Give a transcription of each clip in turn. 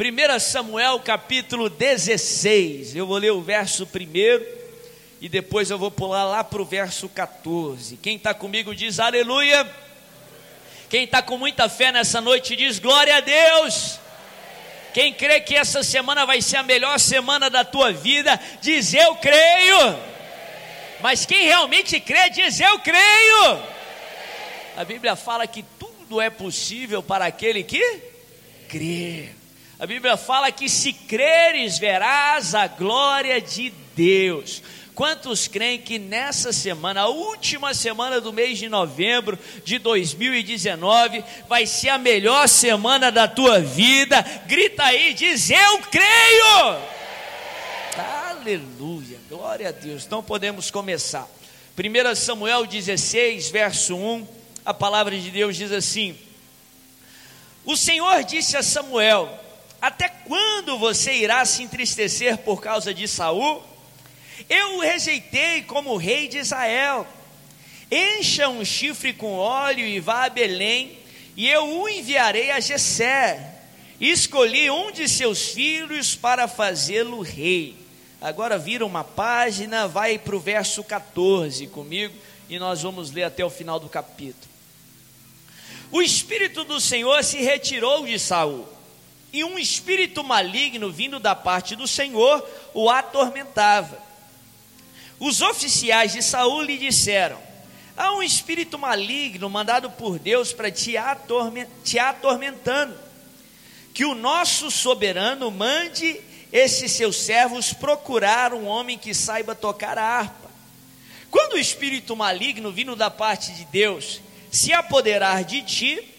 1 Samuel capítulo 16. Eu vou ler o verso primeiro e depois eu vou pular lá para o verso 14. Quem está comigo diz aleluia. Quem está com muita fé nessa noite diz glória a Deus. Quem crê que essa semana vai ser a melhor semana da tua vida, diz eu creio. Mas quem realmente crê, diz eu creio. A Bíblia fala que tudo é possível para aquele que crê. A Bíblia fala que se creres, verás a glória de Deus. Quantos creem que nessa semana, a última semana do mês de novembro de 2019, vai ser a melhor semana da tua vida? Grita aí, diz: Eu creio! Aleluia, glória a Deus. Então podemos começar. 1 Samuel 16, verso 1, a palavra de Deus diz assim: O Senhor disse a Samuel: até quando você irá se entristecer por causa de Saul? Eu o rejeitei como rei de Israel. Encha um chifre com óleo e vá a Belém, e eu o enviarei a Jessé. Escolhi um de seus filhos para fazê-lo rei. Agora vira uma página, vai para o verso 14 comigo, e nós vamos ler até o final do capítulo. O espírito do Senhor se retirou de Saul e um espírito maligno vindo da parte do Senhor o atormentava. Os oficiais de Saul lhe disseram: Há um espírito maligno mandado por Deus para te, te atormentando. Que o nosso soberano mande esses seus servos procurar um homem que saiba tocar a harpa. Quando o espírito maligno vindo da parte de Deus se apoderar de ti,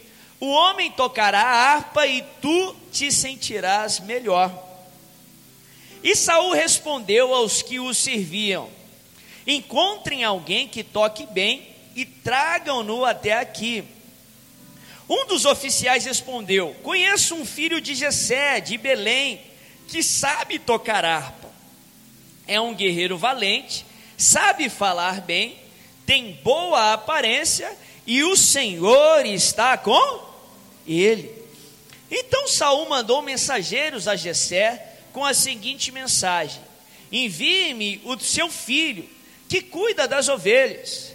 o homem tocará a harpa e tu te sentirás melhor. E Saul respondeu aos que o serviam: Encontrem alguém que toque bem e tragam-no até aqui. Um dos oficiais respondeu: Conheço um filho de Jessé, de Belém, que sabe tocar harpa. É um guerreiro valente, sabe falar bem, tem boa aparência e o Senhor está com ele. Então Saul mandou mensageiros a Jessé com a seguinte mensagem: Envie-me o seu filho, que cuida das ovelhas.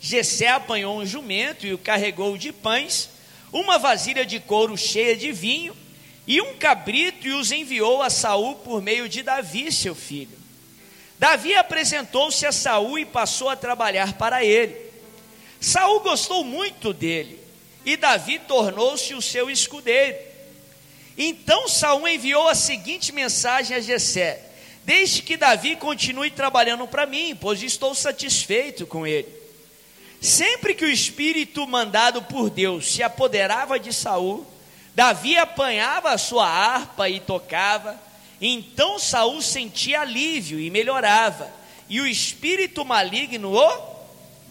Jessé apanhou um jumento e o carregou de pães, uma vasilha de couro cheia de vinho e um cabrito e os enviou a Saul por meio de Davi, seu filho. Davi apresentou-se a Saul e passou a trabalhar para ele. Saul gostou muito dele e Davi tornou-se o seu escudeiro. Então Saul enviou a seguinte mensagem a Jessé: Deixe que Davi continue trabalhando para mim, pois estou satisfeito com ele. Sempre que o espírito mandado por Deus se apoderava de Saul, Davi apanhava a sua harpa e tocava. Então Saul sentia alívio e melhorava, e o espírito maligno o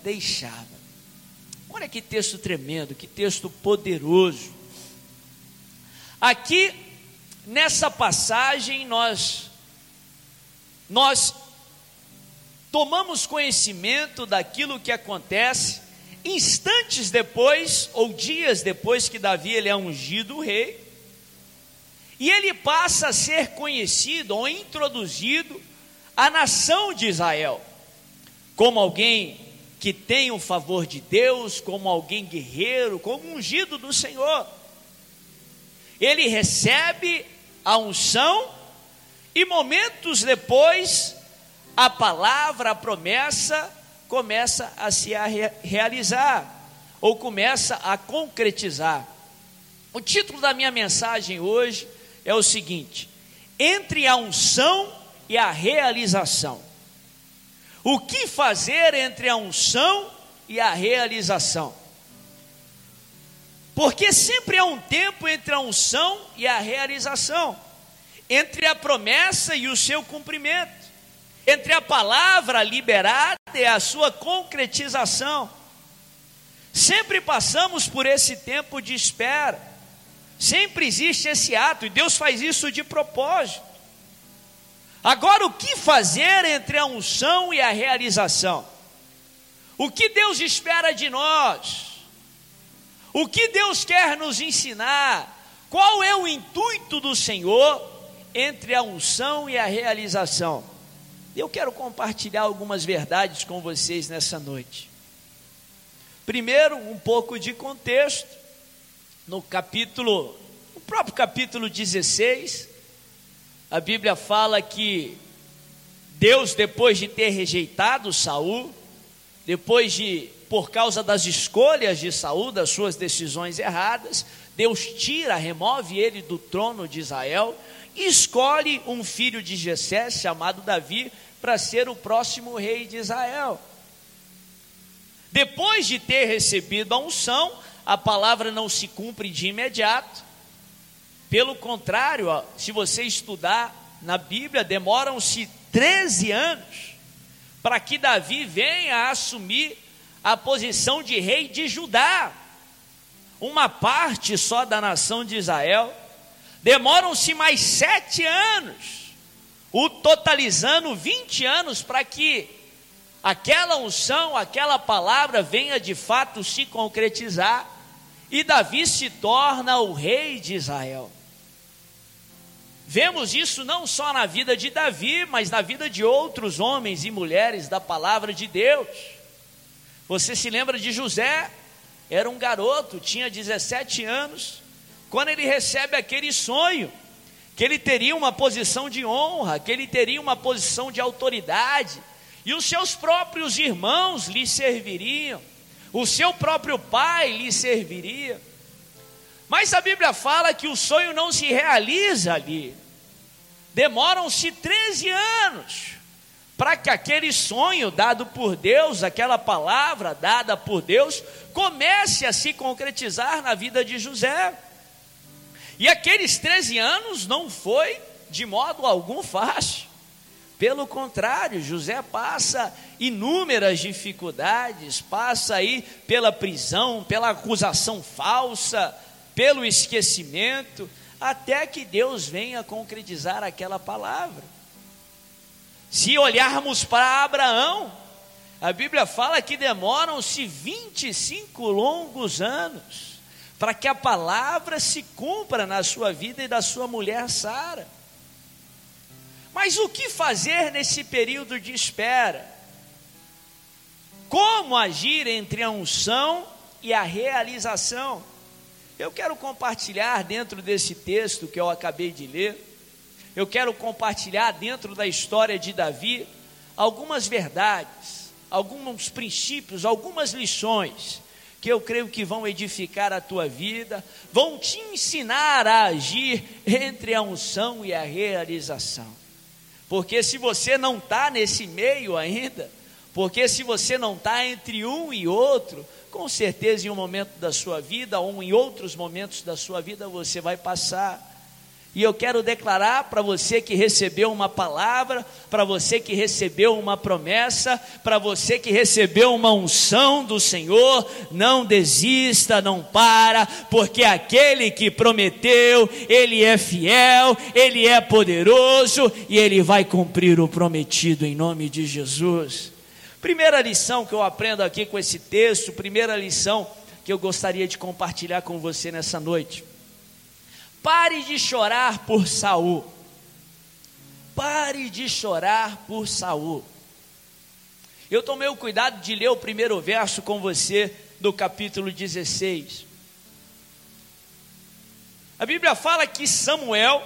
deixava. Olha que texto tremendo, que texto poderoso. Aqui nessa passagem nós nós tomamos conhecimento daquilo que acontece instantes depois ou dias depois que Davi ele é ungido rei. E ele passa a ser conhecido ou introduzido à nação de Israel como alguém que tem o favor de Deus, como alguém guerreiro, como ungido do Senhor. Ele recebe a unção e momentos depois a palavra, a promessa começa a se realizar ou começa a concretizar. O título da minha mensagem hoje é o seguinte: entre a unção e a realização. O que fazer entre a unção e a realização? Porque sempre há um tempo entre a unção e a realização, entre a promessa e o seu cumprimento, entre a palavra liberada e a sua concretização. Sempre passamos por esse tempo de espera, sempre existe esse ato, e Deus faz isso de propósito. Agora, o que fazer entre a unção e a realização? O que Deus espera de nós? O que Deus quer nos ensinar? Qual é o intuito do Senhor entre a unção e a realização? Eu quero compartilhar algumas verdades com vocês nessa noite. Primeiro, um pouco de contexto. No capítulo, no próprio capítulo 16, a Bíblia fala que Deus, depois de ter rejeitado Saul, depois de, por causa das escolhas de Saul, das suas decisões erradas, Deus tira, remove ele do trono de Israel e escolhe um filho de Jessé chamado Davi para ser o próximo rei de Israel. Depois de ter recebido a unção, a palavra não se cumpre de imediato. Pelo contrário, se você estudar na Bíblia, demoram-se 13 anos para que Davi venha a assumir a posição de rei de Judá uma parte só da nação de Israel, demoram-se mais sete anos, o totalizando 20 anos para que aquela unção, aquela palavra venha de fato se concretizar, e Davi se torna o rei de Israel. Vemos isso não só na vida de Davi, mas na vida de outros homens e mulheres da palavra de Deus. Você se lembra de José? era um garoto, tinha 17 anos, quando ele recebe aquele sonho, que ele teria uma posição de honra, que ele teria uma posição de autoridade, e os seus próprios irmãos lhe serviriam, o seu próprio pai lhe serviria. Mas a Bíblia fala que o sonho não se realiza ali. Demoram-se 13 anos para que aquele sonho dado por Deus, aquela palavra dada por Deus, comece a se concretizar na vida de José. E aqueles 13 anos não foi de modo algum fácil. Pelo contrário, José passa inúmeras dificuldades, passa aí pela prisão, pela acusação falsa, pelo esquecimento, até que Deus venha concretizar aquela palavra. Se olharmos para Abraão, a Bíblia fala que demoram-se 25 longos anos para que a palavra se cumpra na sua vida e da sua mulher Sara. Mas o que fazer nesse período de espera? Como agir entre a unção e a realização? Eu quero compartilhar dentro desse texto que eu acabei de ler eu quero compartilhar dentro da história de Davi algumas verdades, alguns princípios, algumas lições que eu creio que vão edificar a tua vida, vão te ensinar a agir entre a unção e a realização. Porque se você não está nesse meio ainda, porque se você não está entre um e outro, com certeza em um momento da sua vida ou em outros momentos da sua vida você vai passar e eu quero declarar para você que recebeu uma palavra, para você que recebeu uma promessa, para você que recebeu uma unção do Senhor, não desista, não para, porque aquele que prometeu, ele é fiel, ele é poderoso e ele vai cumprir o prometido em nome de Jesus. Primeira lição que eu aprendo aqui com esse texto, primeira lição que eu gostaria de compartilhar com você nessa noite Pare de chorar por Saul. Pare de chorar por Saul. Eu tomei o cuidado de ler o primeiro verso com você do capítulo 16. A Bíblia fala que Samuel,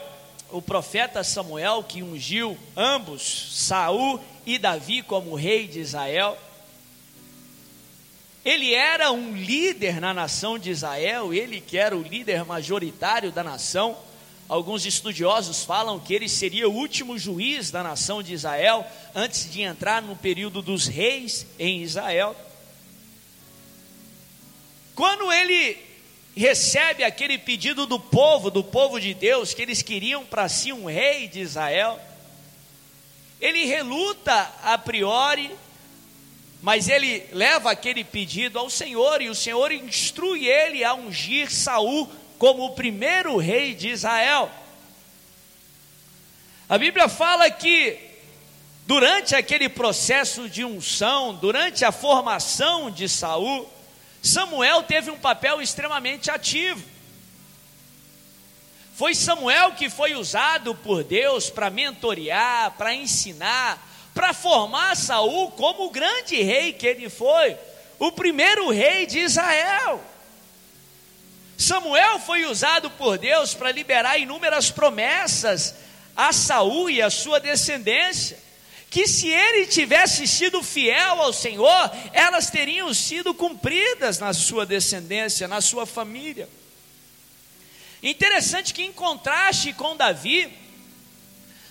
o profeta Samuel, que ungiu ambos, Saul e Davi, como rei de Israel, ele era um líder na nação de Israel, ele que era o líder majoritário da nação. Alguns estudiosos falam que ele seria o último juiz da nação de Israel antes de entrar no período dos reis em Israel. Quando ele recebe aquele pedido do povo, do povo de Deus, que eles queriam para si um rei de Israel, ele reluta a priori mas ele leva aquele pedido ao Senhor e o Senhor instrui ele a ungir Saul como o primeiro rei de Israel. A Bíblia fala que durante aquele processo de unção, durante a formação de Saul, Samuel teve um papel extremamente ativo. Foi Samuel que foi usado por Deus para mentorear, para ensinar, para formar Saul como o grande rei que ele foi, o primeiro rei de Israel. Samuel foi usado por Deus para liberar inúmeras promessas a Saul e a sua descendência, que se ele tivesse sido fiel ao Senhor, elas teriam sido cumpridas na sua descendência, na sua família. Interessante que, em contraste com Davi,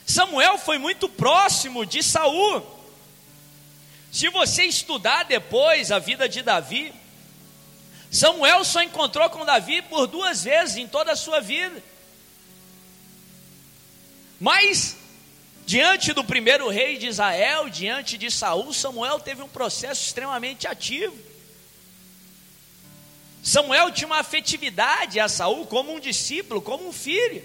Samuel foi muito próximo de Saul. Se você estudar depois a vida de Davi, Samuel só encontrou com Davi por duas vezes em toda a sua vida. Mas diante do primeiro rei de Israel, diante de Saul, Samuel teve um processo extremamente ativo. Samuel tinha uma afetividade a Saul como um discípulo, como um filho.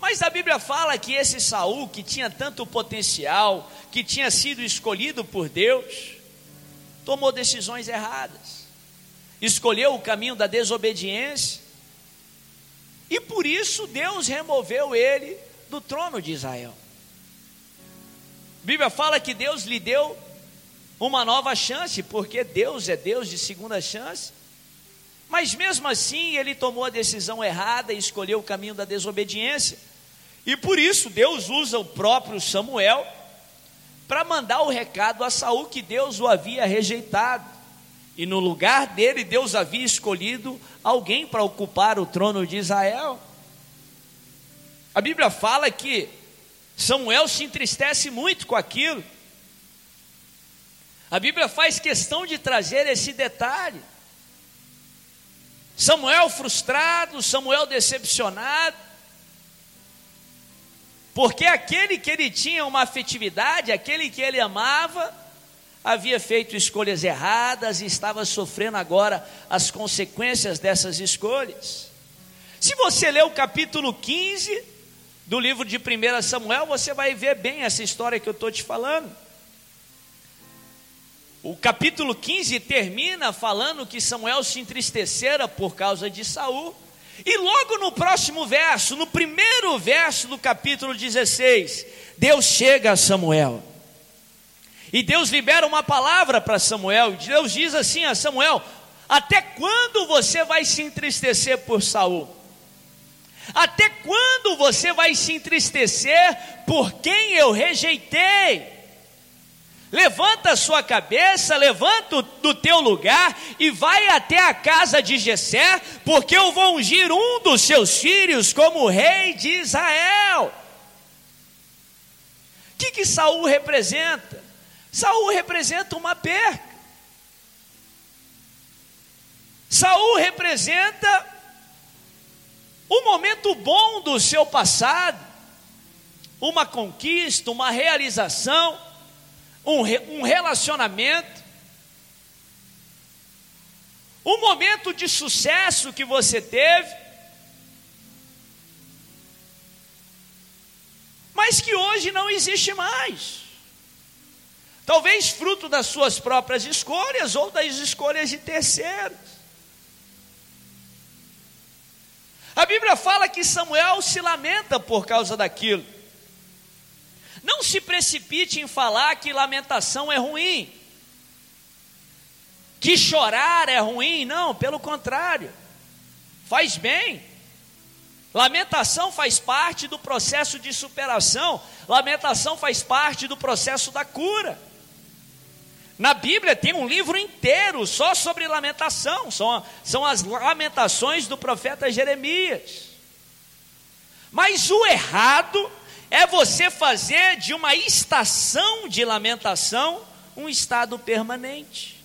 Mas a Bíblia fala que esse Saul, que tinha tanto potencial, que tinha sido escolhido por Deus, tomou decisões erradas. Escolheu o caminho da desobediência. E por isso Deus removeu ele do trono de Israel. A Bíblia fala que Deus lhe deu uma nova chance, porque Deus é Deus de segunda chance. Mas mesmo assim, ele tomou a decisão errada e escolheu o caminho da desobediência. E por isso Deus usa o próprio Samuel para mandar o recado a Saul que Deus o havia rejeitado. E no lugar dele, Deus havia escolhido alguém para ocupar o trono de Israel. A Bíblia fala que Samuel se entristece muito com aquilo. A Bíblia faz questão de trazer esse detalhe. Samuel frustrado, Samuel decepcionado, porque aquele que ele tinha uma afetividade, aquele que ele amava, havia feito escolhas erradas e estava sofrendo agora as consequências dessas escolhas. Se você ler o capítulo 15 do livro de 1 Samuel, você vai ver bem essa história que eu estou te falando. O capítulo 15 termina falando que Samuel se entristecera por causa de Saul. E logo no próximo verso, no primeiro verso do capítulo 16, Deus chega a Samuel. E Deus libera uma palavra para Samuel. Deus diz assim a Samuel: Até quando você vai se entristecer por Saul? Até quando você vai se entristecer por quem eu rejeitei? Levanta a sua cabeça, levanta do teu lugar e vai até a casa de Jessé, porque eu vou ungir um dos seus filhos como rei de Israel. O que, que Saul representa? Saul representa uma perca. Saul representa um momento bom do seu passado, uma conquista, uma realização um, um relacionamento, um momento de sucesso que você teve, mas que hoje não existe mais. Talvez fruto das suas próprias escolhas ou das escolhas de terceiros. A Bíblia fala que Samuel se lamenta por causa daquilo. Não se precipite em falar que lamentação é ruim, que chorar é ruim, não, pelo contrário, faz bem. Lamentação faz parte do processo de superação, lamentação faz parte do processo da cura. Na Bíblia tem um livro inteiro só sobre lamentação, são, são as lamentações do profeta Jeremias. Mas o errado é você fazer de uma estação de lamentação um estado permanente.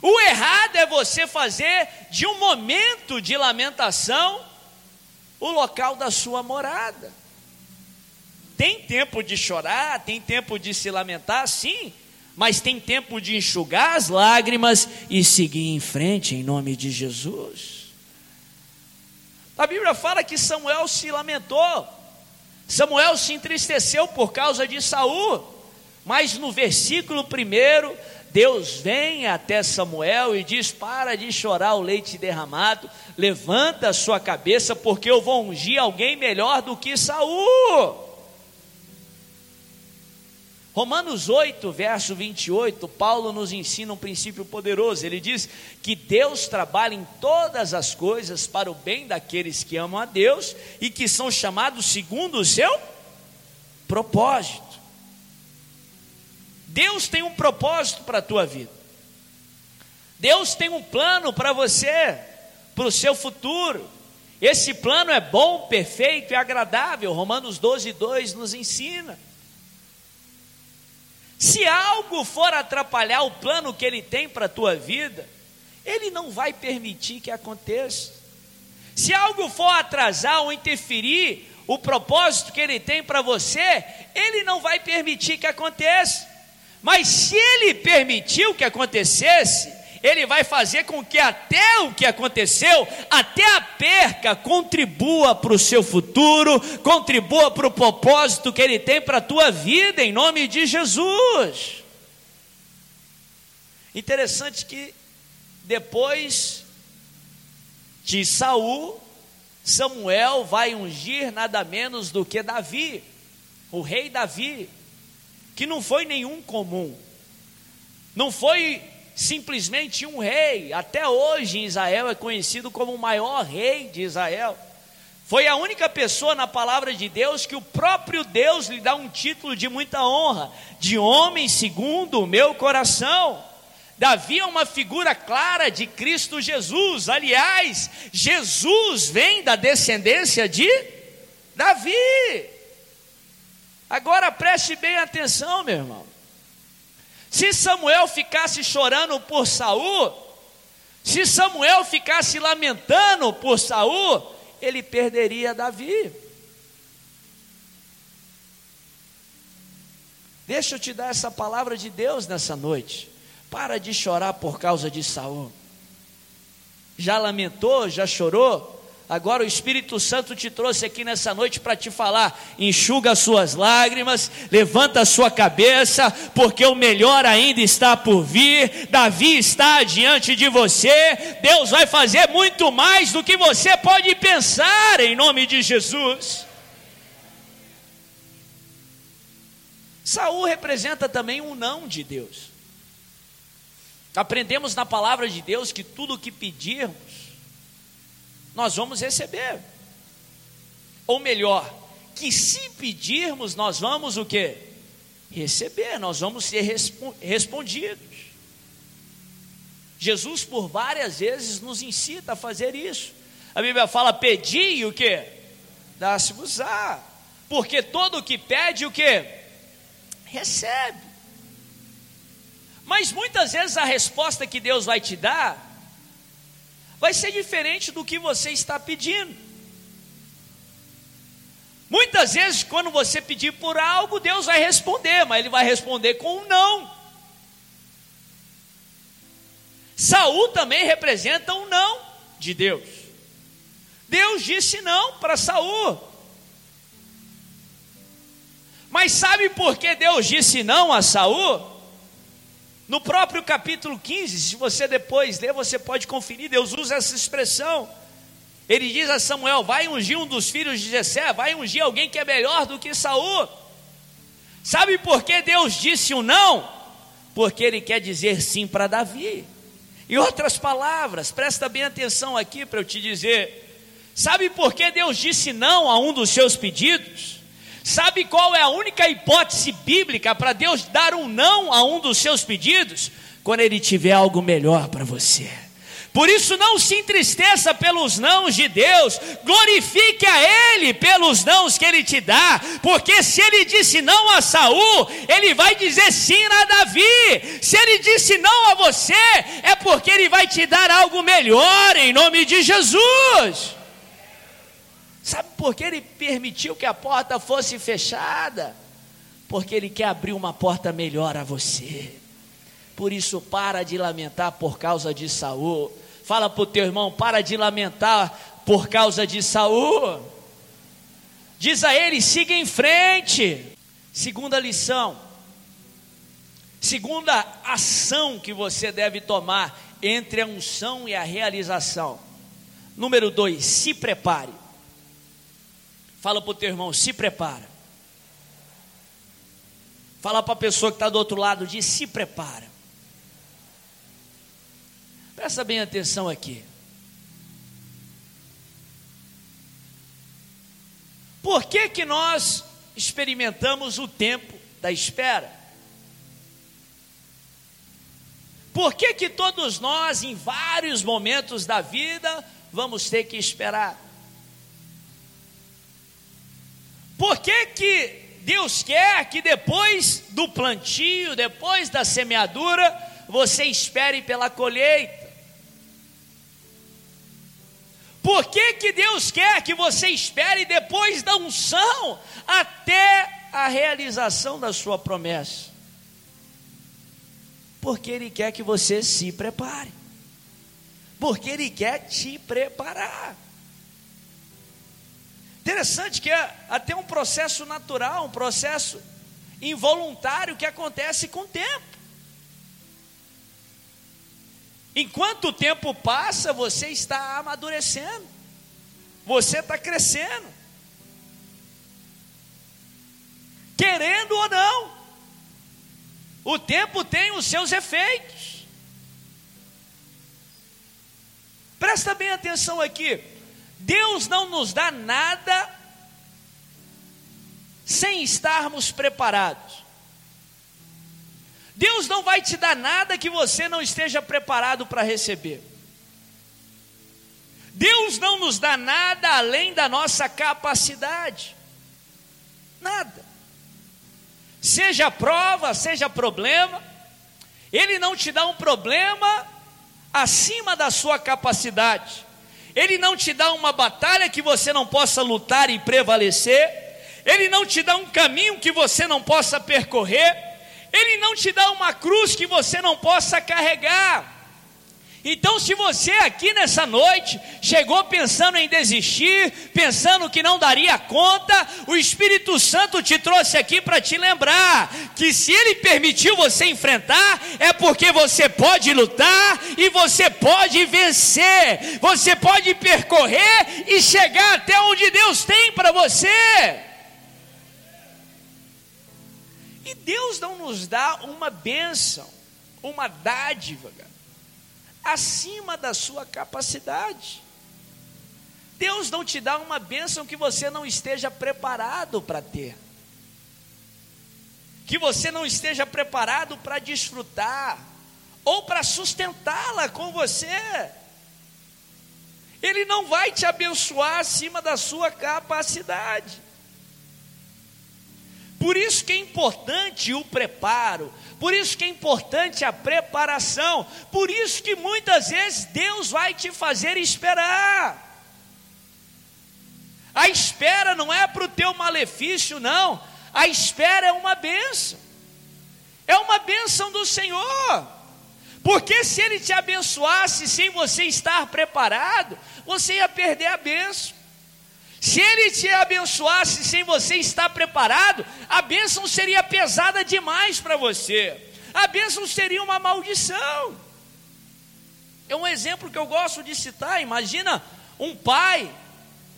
O errado é você fazer de um momento de lamentação o local da sua morada. Tem tempo de chorar, tem tempo de se lamentar, sim, mas tem tempo de enxugar as lágrimas e seguir em frente em nome de Jesus. A Bíblia fala que Samuel se lamentou Samuel se entristeceu por causa de Saul, mas no versículo primeiro, Deus vem até Samuel e diz: Para de chorar o leite derramado, levanta a sua cabeça, porque eu vou ungir alguém melhor do que Saul. Romanos 8, verso 28, Paulo nos ensina um princípio poderoso. Ele diz que Deus trabalha em todas as coisas para o bem daqueles que amam a Deus e que são chamados segundo o seu propósito. Deus tem um propósito para a tua vida. Deus tem um plano para você, para o seu futuro. Esse plano é bom, perfeito e agradável. Romanos 12, 2 nos ensina. Se algo for atrapalhar o plano que Ele tem para a tua vida, Ele não vai permitir que aconteça. Se algo for atrasar ou interferir o propósito que Ele tem para você, Ele não vai permitir que aconteça. Mas se ele permitiu que acontecesse, ele vai fazer com que até o que aconteceu, até a perca, contribua para o seu futuro, contribua para o propósito que ele tem para a tua vida, em nome de Jesus. Interessante que depois de Saul, Samuel vai ungir nada menos do que Davi, o rei Davi que não foi nenhum comum, não foi simplesmente um rei, até hoje em Israel é conhecido como o maior rei de Israel. Foi a única pessoa na palavra de Deus que o próprio Deus lhe dá um título de muita honra, de homem segundo o meu coração. Davi é uma figura clara de Cristo Jesus. Aliás, Jesus vem da descendência de Davi. Agora preste bem atenção, meu irmão. Se Samuel ficasse chorando por Saul, se Samuel ficasse lamentando por Saul, ele perderia Davi. Deixa eu te dar essa palavra de Deus nessa noite. Para de chorar por causa de Saul. Já lamentou, já chorou? Agora o Espírito Santo te trouxe aqui nessa noite para te falar: enxuga as suas lágrimas, levanta a sua cabeça, porque o melhor ainda está por vir. Davi está diante de você. Deus vai fazer muito mais do que você pode pensar, em nome de Jesus. Saul representa também um não de Deus. Aprendemos na palavra de Deus que tudo o que pedirmos, nós vamos receber. Ou melhor, que se pedirmos, nós vamos o que? Receber, nós vamos ser respondidos. Jesus por várias vezes nos incita a fazer isso. A Bíblia fala: pedi o que? Dá-se-vos-á. Porque todo o que pede o que? Recebe. Mas muitas vezes a resposta que Deus vai te dar vai ser diferente do que você está pedindo. Muitas vezes, quando você pedir por algo, Deus vai responder, mas Ele vai responder com um não. Saul também representa um não de Deus. Deus disse não para Saul. Mas sabe por que Deus disse não a Saul? No próprio capítulo 15, se você depois ler, você pode conferir, Deus usa essa expressão. Ele diz a Samuel: vai ungir um dos filhos de Jessé, vai ungir alguém que é melhor do que Saul. Sabe por que Deus disse o um não? Porque ele quer dizer sim para Davi. Em outras palavras, presta bem atenção aqui para eu te dizer. Sabe por que Deus disse não a um dos seus pedidos? Sabe qual é a única hipótese bíblica para Deus dar um não a um dos seus pedidos? Quando Ele tiver algo melhor para você. Por isso não se entristeça pelos nãos de Deus, glorifique a Ele pelos nãos que Ele te dá, porque se Ele disse não a Saul, Ele vai dizer sim a Davi. Se Ele disse não a você, é porque Ele vai te dar algo melhor em nome de Jesus. Sabe por que ele permitiu que a porta fosse fechada? Porque ele quer abrir uma porta melhor a você. Por isso, para de lamentar por causa de Saul. Fala para o teu irmão, para de lamentar por causa de Saul. Diz a ele, siga em frente. Segunda lição. Segunda ação que você deve tomar entre a unção e a realização. Número dois, se prepare. Fala para o teu irmão, se prepara. Fala para a pessoa que está do outro lado, diz se prepara. Presta bem atenção aqui. Por que, que nós experimentamos o tempo da espera? Por que, que todos nós, em vários momentos da vida, vamos ter que esperar? Por que, que Deus quer que depois do plantio, depois da semeadura, você espere pela colheita? Por que, que Deus quer que você espere depois da unção até a realização da sua promessa? Porque Ele quer que você se prepare. Porque Ele quer te preparar. Interessante que é até um processo natural, um processo involuntário que acontece com o tempo. Enquanto o tempo passa, você está amadurecendo, você está crescendo, querendo ou não, o tempo tem os seus efeitos. Presta bem atenção aqui. Deus não nos dá nada sem estarmos preparados. Deus não vai te dar nada que você não esteja preparado para receber. Deus não nos dá nada além da nossa capacidade. Nada seja prova, seja problema, Ele não te dá um problema acima da sua capacidade, Ele não te dá uma batalha que você não possa lutar e prevalecer, Ele não te dá um caminho que você não possa percorrer, Ele não te dá uma cruz que você não possa carregar. Então, se você aqui nessa noite chegou pensando em desistir, pensando que não daria conta, o Espírito Santo te trouxe aqui para te lembrar que se Ele permitiu você enfrentar, é porque você pode lutar e você pode vencer, você pode percorrer e chegar até onde Deus tem para você. E Deus não nos dá uma bênção, uma dádiva, acima da sua capacidade. Deus não te dá uma bênção que você não esteja preparado para ter, que você não esteja preparado para desfrutar, ou para sustentá-la com você. Ele não vai te abençoar acima da sua capacidade. Por isso que é importante o preparo, por isso que é importante a preparação, por isso que muitas vezes Deus vai te fazer esperar. A espera não é para o teu malefício, não. A espera é uma benção. É uma benção do Senhor. Porque se Ele te abençoasse sem você estar preparado, você ia perder a benção. Se ele te abençoasse sem você estar preparado, a bênção seria pesada demais para você. A bênção seria uma maldição. É um exemplo que eu gosto de citar. Imagina um pai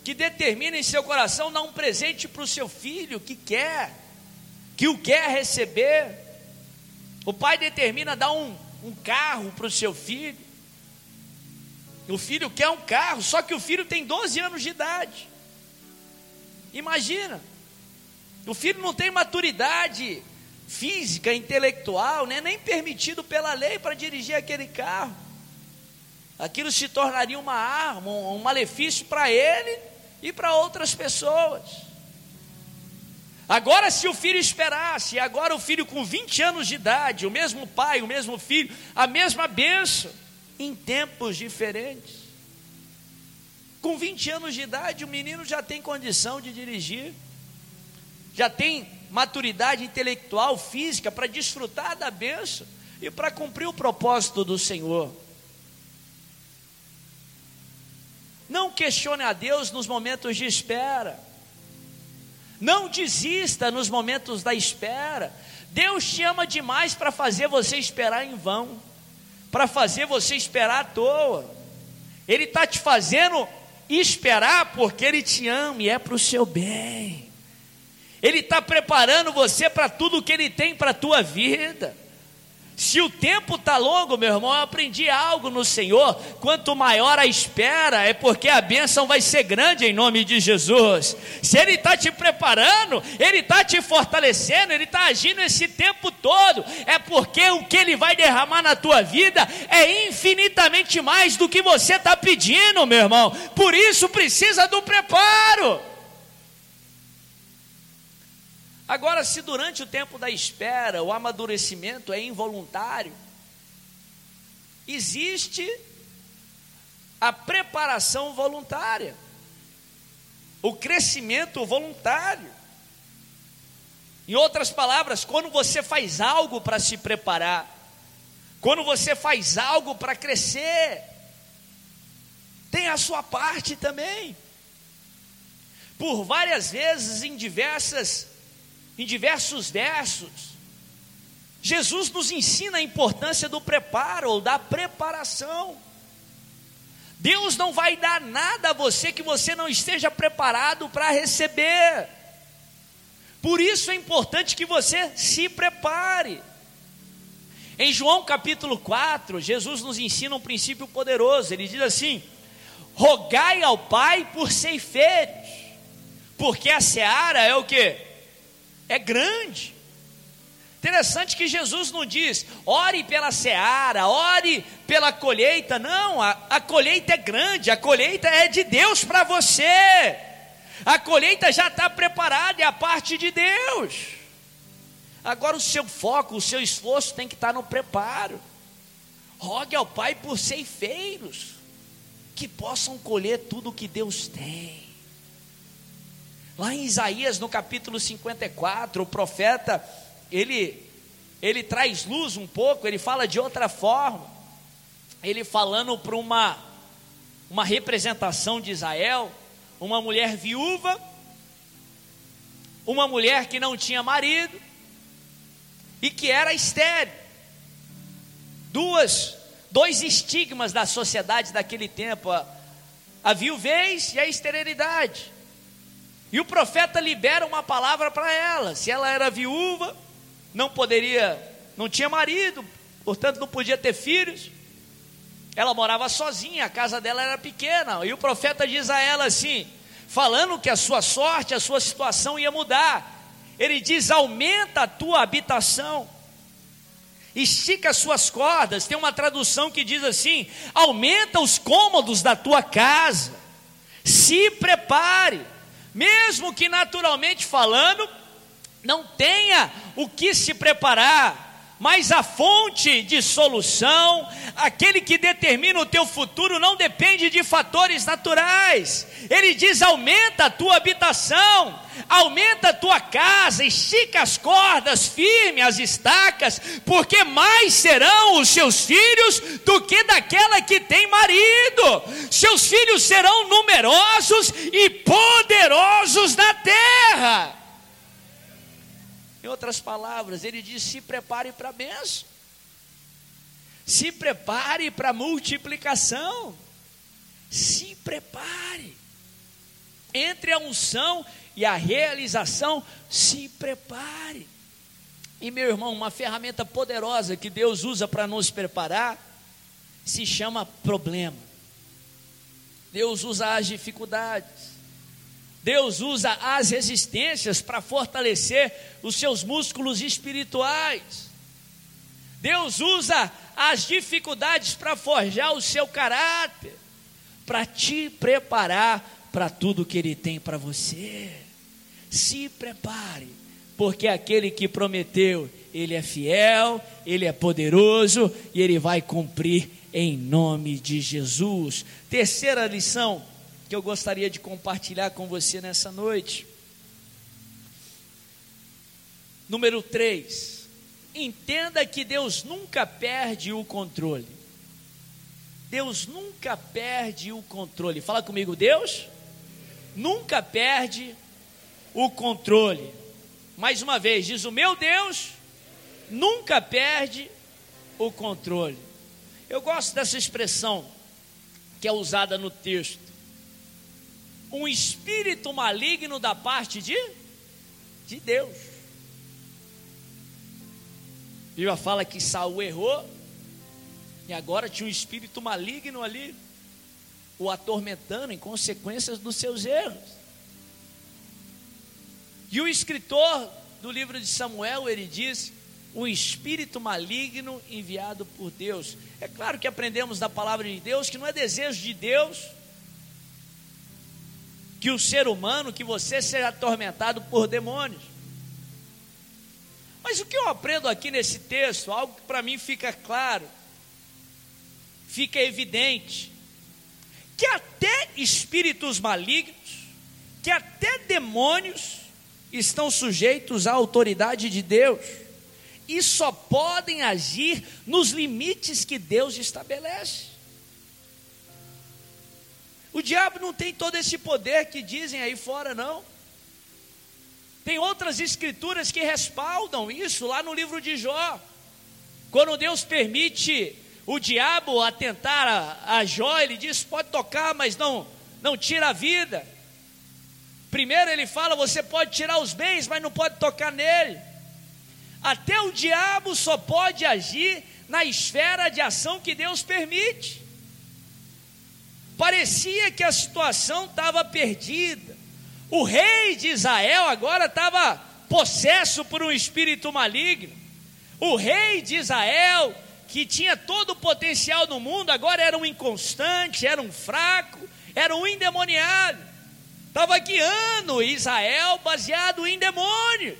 que determina em seu coração dar um presente para o seu filho que quer, que o quer receber. O pai determina dar um, um carro para o seu filho. O filho quer um carro, só que o filho tem 12 anos de idade. Imagina, o filho não tem maturidade física, intelectual, né? nem permitido pela lei para dirigir aquele carro. Aquilo se tornaria uma arma, um malefício para ele e para outras pessoas. Agora, se o filho esperasse, agora o filho com 20 anos de idade, o mesmo pai, o mesmo filho, a mesma benção, em tempos diferentes. Com 20 anos de idade, o menino já tem condição de dirigir, já tem maturidade intelectual, física para desfrutar da benção e para cumprir o propósito do Senhor. Não questione a Deus nos momentos de espera. Não desista nos momentos da espera. Deus te ama demais para fazer você esperar em vão, para fazer você esperar à toa. Ele está te fazendo esperar porque Ele te ama e é para o seu bem. Ele está preparando você para tudo que Ele tem para a tua vida. Se o tempo está longo, meu irmão, eu aprendi algo no Senhor. Quanto maior a espera, é porque a bênção vai ser grande em nome de Jesus. Se Ele está te preparando, Ele está te fortalecendo, Ele está agindo esse tempo todo, é porque o que Ele vai derramar na tua vida é infinitamente mais do que você está pedindo, meu irmão. Por isso precisa do preparo. Agora, se durante o tempo da espera o amadurecimento é involuntário, existe a preparação voluntária, o crescimento voluntário. Em outras palavras, quando você faz algo para se preparar, quando você faz algo para crescer, tem a sua parte também. Por várias vezes, em diversas em diversos versos, Jesus nos ensina a importância do preparo ou da preparação. Deus não vai dar nada a você que você não esteja preparado para receber. Por isso é importante que você se prepare. Em João capítulo 4, Jesus nos ensina um princípio poderoso. Ele diz assim: Rogai ao Pai por ceifeiros, porque a seara é o que? É grande. Interessante que Jesus não diz, ore pela seara, ore pela colheita. Não, a, a colheita é grande, a colheita é de Deus para você. A colheita já está preparada, é a parte de Deus. Agora o seu foco, o seu esforço tem que estar no preparo. Rogue ao Pai por ceifeiros, que possam colher tudo o que Deus tem. Lá em Isaías, no capítulo 54, o profeta, ele, ele traz luz um pouco, ele fala de outra forma. Ele falando para uma, uma representação de Israel, uma mulher viúva, uma mulher que não tinha marido e que era estéril. Duas, dois estigmas da sociedade daquele tempo, a, a viuvez e a esterilidade. E o profeta libera uma palavra para ela. Se ela era viúva, não poderia, não tinha marido, portanto não podia ter filhos. Ela morava sozinha, a casa dela era pequena. E o profeta diz a ela assim, falando que a sua sorte, a sua situação ia mudar. Ele diz: aumenta a tua habitação, estica as suas cordas. Tem uma tradução que diz assim: aumenta os cômodos da tua casa, se prepare mesmo que naturalmente falando, não tenha o que se preparar, mas a fonte de solução, aquele que determina o teu futuro, não depende de fatores naturais. Ele diz: aumenta a tua habitação, aumenta a tua casa, estica as cordas, firme as estacas, porque mais serão os seus filhos do que daquela que tem marido. Seus filhos serão numerosos e poderosos na terra. Em outras palavras, ele diz: se prepare para a benção, se prepare para a multiplicação, se prepare. Entre a unção e a realização, se prepare. E meu irmão, uma ferramenta poderosa que Deus usa para nos preparar se chama problema. Deus usa as dificuldades. Deus usa as resistências para fortalecer os seus músculos espirituais. Deus usa as dificuldades para forjar o seu caráter, para te preparar para tudo que Ele tem para você. Se prepare, porque aquele que prometeu, Ele é fiel, Ele é poderoso e Ele vai cumprir em nome de Jesus. Terceira lição que eu gostaria de compartilhar com você nessa noite. Número 3. Entenda que Deus nunca perde o controle. Deus nunca perde o controle. Fala comigo, Deus nunca perde o controle. Mais uma vez, diz o meu Deus nunca perde o controle. Eu gosto dessa expressão que é usada no texto. Um espírito maligno da parte de, de Deus. A Bíblia fala que Saul errou e agora tinha um espírito maligno ali o atormentando em consequências dos seus erros. E o escritor do livro de Samuel, ele diz: um espírito maligno enviado por Deus. É claro que aprendemos da palavra de Deus que não é desejo de Deus que o ser humano, que você seja atormentado por demônios. Mas o que eu aprendo aqui nesse texto, algo que para mim fica claro, fica evidente, que até espíritos malignos, que até demônios, estão sujeitos à autoridade de Deus e só podem agir nos limites que Deus estabelece. O diabo não tem todo esse poder que dizem aí fora, não. Tem outras escrituras que respaldam isso lá no livro de Jó. Quando Deus permite o diabo atentar a, a Jó, ele diz: pode tocar, mas não, não tira a vida. Primeiro ele fala: você pode tirar os bens, mas não pode tocar nele. Até o diabo só pode agir na esfera de ação que Deus permite. Parecia que a situação estava perdida. O rei de Israel agora estava possesso por um espírito maligno. O rei de Israel, que tinha todo o potencial no mundo, agora era um inconstante, era um fraco, era um endemoniado estava guiando Israel baseado em demônios.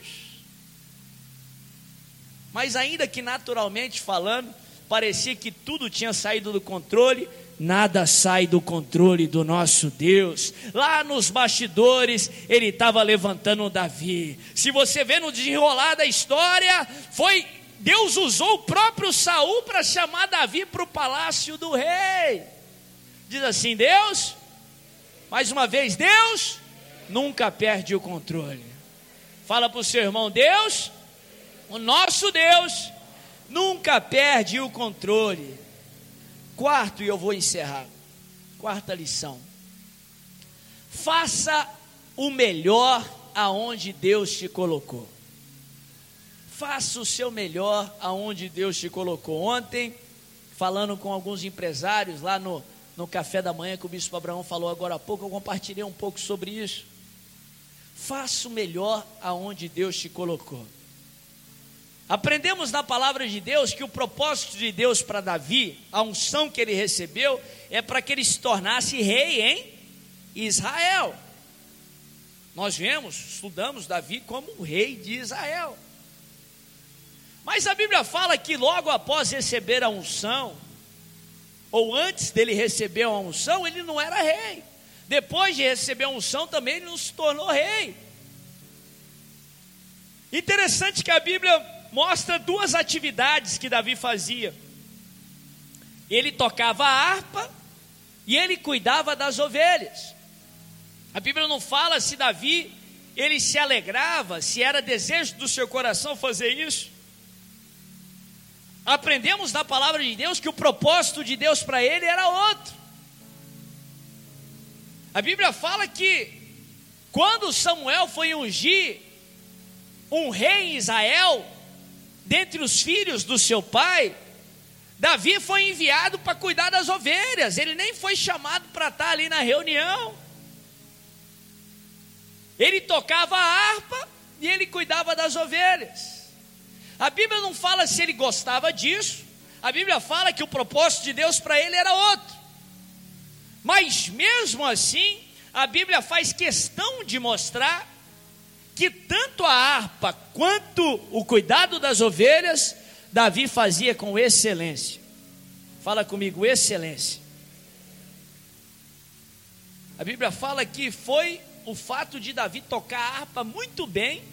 Mas, ainda que naturalmente falando, parecia que tudo tinha saído do controle, nada sai do controle do nosso Deus. Lá nos bastidores, ele estava levantando Davi. Se você vê no desenrolar da história, foi Deus usou o próprio Saul para chamar Davi para o palácio do rei. Diz assim: Deus, mais uma vez, Deus nunca perde o controle. Fala para o seu irmão: Deus, o nosso Deus, nunca perde o controle. Quarto, e eu vou encerrar. Quarta lição. Faça o melhor aonde Deus te colocou. Faça o seu melhor aonde Deus te colocou. Ontem, falando com alguns empresários lá no no café da manhã que o bispo Abraão falou agora há pouco, eu compartilhei um pouco sobre isso. Faça o melhor aonde Deus te colocou. Aprendemos na palavra de Deus que o propósito de Deus para Davi, a unção que ele recebeu, é para que ele se tornasse rei em Israel. Nós vemos, estudamos Davi como o rei de Israel. Mas a Bíblia fala que logo após receber a unção, ou antes dele receber a unção, ele não era rei. Depois de receber a unção, também ele não se tornou rei. Interessante que a Bíblia mostra duas atividades que Davi fazia. Ele tocava a harpa e ele cuidava das ovelhas. A Bíblia não fala se Davi ele se alegrava, se era desejo do seu coração fazer isso aprendemos na palavra de Deus que o propósito de Deus para ele era outro. A Bíblia fala que quando Samuel foi ungir um rei em Israel, dentre os filhos do seu pai, Davi foi enviado para cuidar das ovelhas, ele nem foi chamado para estar ali na reunião. Ele tocava a harpa e ele cuidava das ovelhas. A Bíblia não fala se ele gostava disso, a Bíblia fala que o propósito de Deus para ele era outro. Mas mesmo assim, a Bíblia faz questão de mostrar que tanto a harpa quanto o cuidado das ovelhas, Davi fazia com excelência. Fala comigo, excelência. A Bíblia fala que foi o fato de Davi tocar a harpa muito bem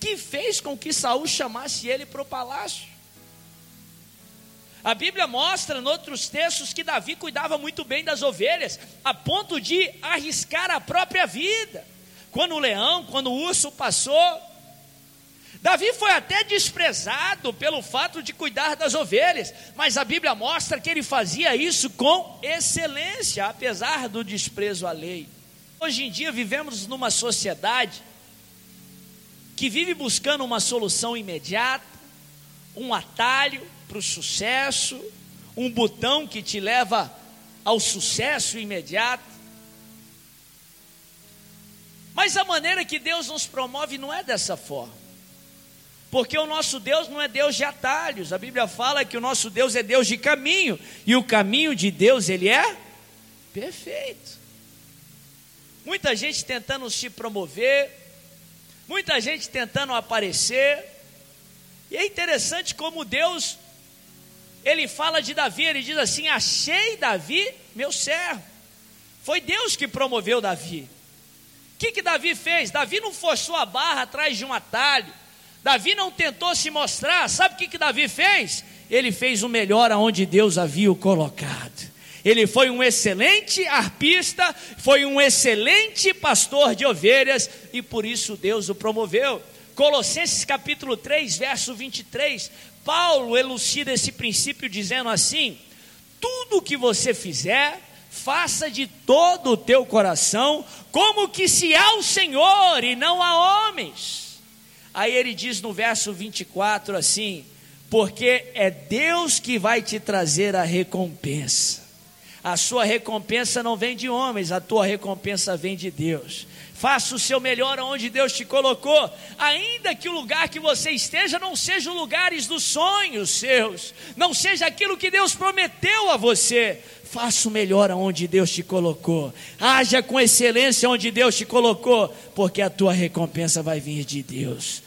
que fez com que Saul chamasse ele para o palácio. A Bíblia mostra em outros textos que Davi cuidava muito bem das ovelhas, a ponto de arriscar a própria vida. Quando o leão, quando o urso passou, Davi foi até desprezado pelo fato de cuidar das ovelhas, mas a Bíblia mostra que ele fazia isso com excelência, apesar do desprezo à lei. Hoje em dia vivemos numa sociedade que vive buscando uma solução imediata, um atalho para o sucesso, um botão que te leva ao sucesso imediato. Mas a maneira que Deus nos promove não é dessa forma. Porque o nosso Deus não é Deus de atalhos. A Bíblia fala que o nosso Deus é Deus de caminho, e o caminho de Deus ele é perfeito. Muita gente tentando se promover, muita gente tentando aparecer. E é interessante como Deus ele fala de Davi, ele diz assim: "Achei Davi, meu servo". Foi Deus que promoveu Davi. O que que Davi fez? Davi não forçou a barra atrás de um atalho. Davi não tentou se mostrar, sabe o que, que Davi fez? Ele fez o melhor aonde Deus havia o colocado. Ele foi um excelente arpista, foi um excelente pastor de ovelhas e por isso Deus o promoveu. Colossenses capítulo 3, verso 23, Paulo elucida esse princípio dizendo assim: tudo que você fizer, faça de todo o teu coração, como que se ao Senhor e não a homens Aí ele diz no verso 24 assim: porque é Deus que vai te trazer a recompensa. A sua recompensa não vem de homens, a tua recompensa vem de Deus. Faça o seu melhor onde Deus te colocou, ainda que o lugar que você esteja não seja o lugares dos sonhos seus, não seja aquilo que Deus prometeu a você. Faça o melhor aonde Deus te colocou. Haja com excelência onde Deus te colocou, porque a tua recompensa vai vir de Deus.